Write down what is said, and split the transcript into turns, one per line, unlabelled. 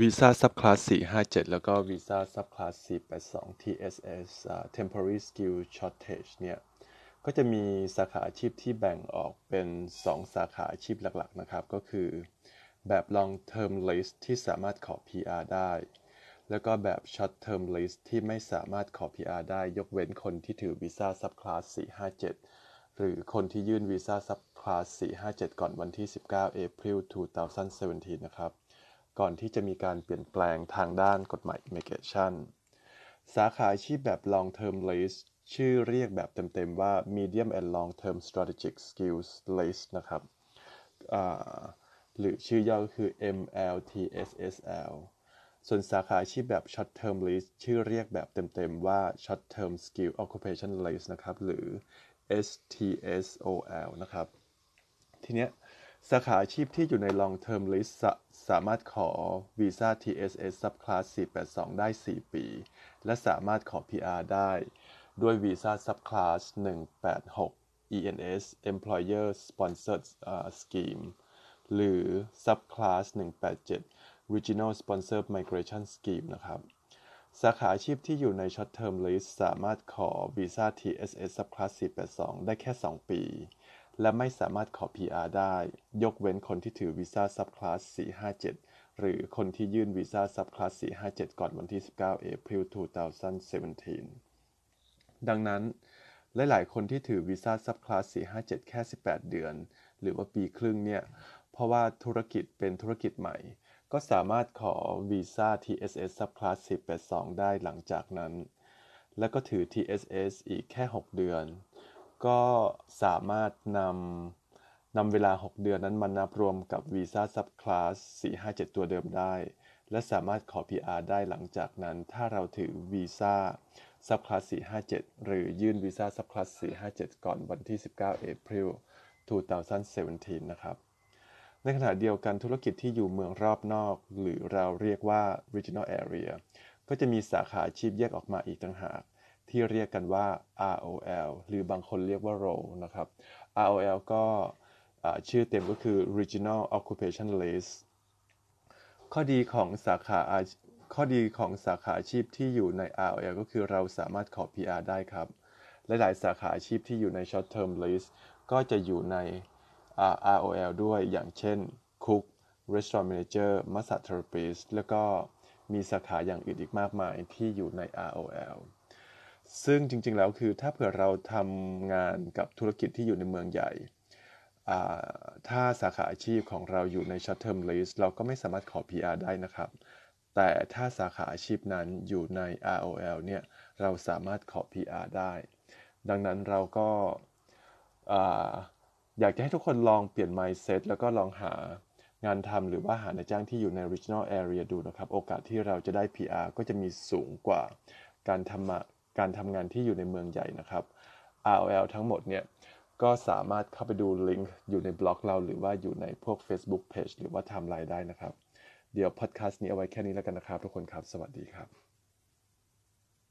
วีซ่า subclass 457 แล้วก็วีซ่า subclass 482 TSS Temporary Skill Shortage เนี่ย ก็จะมีสาขาอาชีพที่แบ่งออกเป็น 2 สาขาอาชีพหลักๆ นะครับ ก็คือ แบบ long term list ที่สามารถขอ PR ได้ แล้วก็แบบ short term list ที่ไม่สามารถขอ PR ได้ ยกเว้นคนที่ถือวีซ่า subclass 457 หรือคนที่ยื่นวีซ่า subclass 457 ก่อนวันที่ 19 April 2017 นะครับ ก่อนที่จะมีการเปลี่ยนแปลงทางด้านกฎหมาย Immigration สาขาอาชีพแบบ Long Term List ชื่อเรียกแบบเต็มๆว่า Medium and Long Term Strategic Skills List นะครับหรือชื่อย่อก็คือ MLTSSL ส่วนสาขาอาชีพแบบ Short Term List ชื่อเรียกแบบเต็มๆว่า Short Term Skill Occupation List นะครับ หรือ STSOL นะครับ ทีเนี้ย สาขาอาชีพที่อยู่ใน long term list สสามารถขอวีซ่า TSS subclass 482 ได้ 4 ปี และสามารถขอ PR ได้ด้วยวีซ่า subclass 186 ENS Employer Sponsored Scheme หรือ subclass 187 Regional Sponsored Migration Scheme นะครับ สาขาอาชีพที่อยู่ใน short term list สามารถขอวีซ่า TSS subclass 482 ได้แค่ 2 ปี และไม่สามารถขอ PR ได้ ยกเว้นคนที่ถือวีซ่า subclass 457 หรือคนที่ยื่นวีซ่า subclass 457 ก่อนวันที่ 19 April 2017 ดังนั้น หลายๆ คนที่ถือวีซ่า subclass 457 แค่ 18 เดือน หรือว่าปีครึ่งเนี่ย เพราะว่าธุรกิจเป็นธุรกิจใหม่ ก็สามารถขอวีซ่า TSS Subclass 482 ได้หลังจากนั้น แล้วก็ถือ TSS อีกแค่ 6 เดือน ก็สามารถนำนำเวลา 6 เดือนนั้นมานับรวมกับวีซ่า subclass 457 ตัวเดิมได้ และสามารถขอ PR ได้หลังจากนั้น ถ้าเราถือวีซ่า subclass 457 หรือยื่นวีซ่า subclass 457 ก่อนวันที่ 19 April 2017 นะครับ ในขณะเดียวกันธุรกิจที่อยู่เมืองรอบนอก หรือเราเรียกว่า regional area ก็จะมีสาขาอาชีพแยกออกมาอีกต่างหาก ที่เรียกกันว่า ROL หรือบางคนเรียกว่า role นะครับ ROL ก็ชื่อเต็มก็คือ Regional Occupation List ข้อดีของสาขาข้อดีของสาขาอาชีพที่อยู่ใน ROL ก็คือเราสามารถขอ PR ได้ครับ และหลายสาขาอาชีพที่อยู่ใน Short Term List ก็จะอยู่ใน ROL ด้วยอย่างเช่น Cook Restaurant Manager Massage Therapist แล้วก็มีสาขาอย่างอื่นอีกมากมายที่อยู่ใน ROL ซึ่งจริงๆแล้วคือถ้าเผื่อเราทำงานกับธุรกิจที่อยู่ในเมืองใหญ่ ถ้าสาขาอาชีพของเราอยู่ใน short term list เราก็ไม่สามารถขอ PR ได้นะครับ แต่ถ้าสาขาอาชีพนั้นอยู่ใน ROL เนี่ยเราสามารถขอ PR ได้ ดังนั้นเราก็อยากจะให้ทุกคนลองเปลี่ยน mindset แล้วก็ลองหางานทำหรือว่าหาในจ้างที่อยู่ใน regional area ดูนะครับ โอกาสที่เราจะได้ PR ก็จะมีสูงกว่าการทำ การทำงานที่อยู่ในเมืองใหญ่นะครับ ROL ทั้งหมดเนี่ยก็สามารถเข้าไปดูลิงก์อยู่ในบล็อกเรา หรือว่าอยู่ในพวก Facebook Page หรือว่าทำรายได้นะครับ เดี๋ยวพอดแคสต์นี้เอาไว้แค่นี้แล้วกันนะครับ ทุกคนครับ สวัสดีครับ